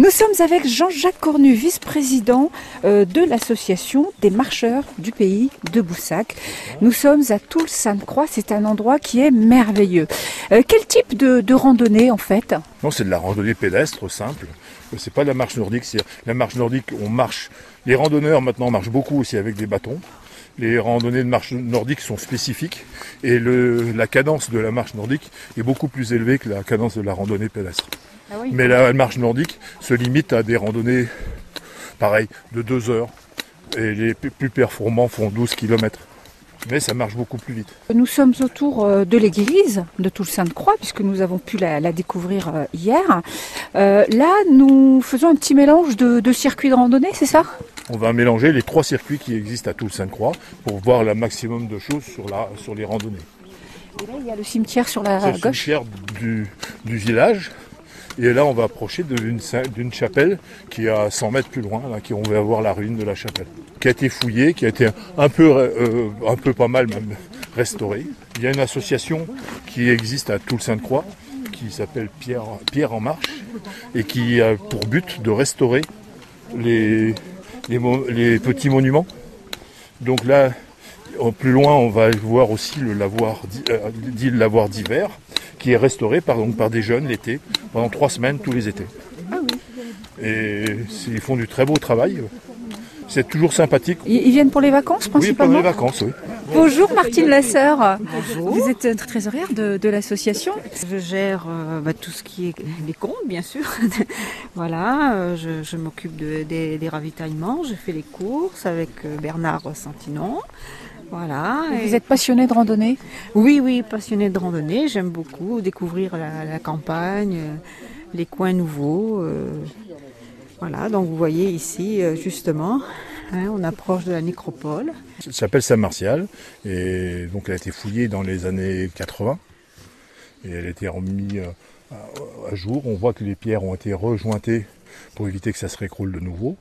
Nous sommes avec Jean-Jacques Cornu, vice-président euh, de l'association des marcheurs du pays de Boussac. Nous sommes à Toul-Sainte-Croix, c'est un endroit qui est merveilleux. Euh, quel type de, randonnée en fait? Non, c'est de la randonnée pédestre simple. C'est pas de la marche nordique. La marche nordique, on marche. Les randonneurs maintenant marchent beaucoup aussi avec des bâtons. Les randonnées de marche nordique sont spécifiques et le, la cadence de la marche nordique est beaucoup plus élevée que la cadence de la randonnée pédestre. Ah oui. Mais la marche nordique se limite à des randonnées, pareil, de 2 heures. Et les plus performants font 12 km. Mais ça marche beaucoup plus vite. Nous sommes autour euh, de l'église de Toul-Sainte-Croix, puisque nous avons pu la, la découvrir euh, hier. Euh, là, nous faisons un petit mélange de, de circuits de randonnée, c'est ça? On va mélanger les trois circuits qui existent à Toul-Sainte-Croix pour voir le maximum de choses sur, la, sur les randonnées. Et là, il y a le cimetière sur la le gauche. cimetière du, du village. Et là, on va approcher d'une chapelle qui est à 100 mètres plus loin, là, qui, on va voir la ruine de la chapelle, qui a été fouillée, qui a été un peu, euh, un peu pas mal même restaurée. Il y a une association qui existe à Toul-Sainte-Croix, qui s'appelle Pierre, Pierre en Marche, et qui a pour but de restaurer les, les, petits monuments. Donc là, plus loin, on va voir aussi le lavoir, d'hi- euh, dit le lavoir d'hiver, qui est restauré par, donc, par des jeunes l'été, pendant trois semaines tous les étés. Et ils font du très beau travail. C'est toujours sympathique. Ils viennent pour les vacances Oui, pendant principalement? les vacances, oui. Bonjour Martine Lasseur. Vous êtes euh, trésorière de, de l'association. Je gère euh, bah, tout ce qui est les comptes, bien sûr. voilà, euh, je, je m'occupe de- des, des ravitaillements, je fais les courses avec euh, Bernard Santinon. Voilà. Et et- Vous êtes passionnée de randonnée? Oui, oui, passionnée de randonnée. J'aime beaucoup découvrir la, la campagne, les coins nouveaux. voilà, donc vous voyez ici, justement, hein, on approche de la nécropole. Ça s'appelle Saint-Martial. Et donc elle a été fouillée dans les années 80. Et elle a été remise euh, à, jour. On voit que les pierres ont été rejointées pour éviter que ça se récroule de nouveau.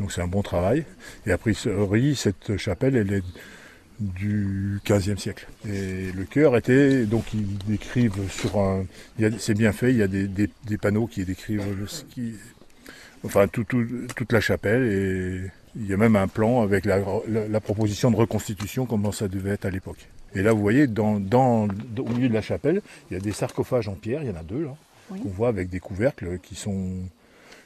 Donc c'est un bon travail. Et a cette chapelle, elle est du 15e siècle. Et le chœur était, donc ils décrivent sur un, c'est bien fait, il y a des, panneaux qui décrivent enfin tout- toute la chapelle et il y a même un plan avec la, la- la proposition de reconstitution comment ça devait être à l'époque. Et là vous voyez, dans, dans- au milieu de la chapelle, il y a des sarcophages en pierre, il y en a deux là, Oui. qu'on voit avec des couvercles qui sont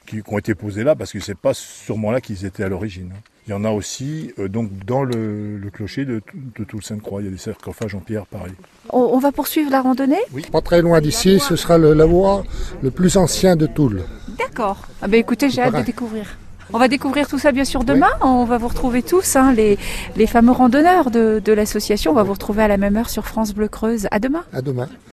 qui, qui ont été posés là parce que c'est pas sûrement là qu'ils étaient à l'origine. hein. Il y en a aussi euh, donc dans le, le clocher de, de Toul-Sainte-Croix, il y a des sarcophages en pierre pareil. on, on va poursuivre la randonnée? Pas très loin d'ici, ce sera le lavoir le plus ancien de Toul. D'accord. Ah ben écoutez, j'ai hâte de découvrir. On va découvrir tout ça bien sûr demain. On va vous retrouver tous, hein, les, les fameux randonneurs de, de l'association. On va vous retrouver à la même heure sur France Bleu Creuse. À demain. À demain.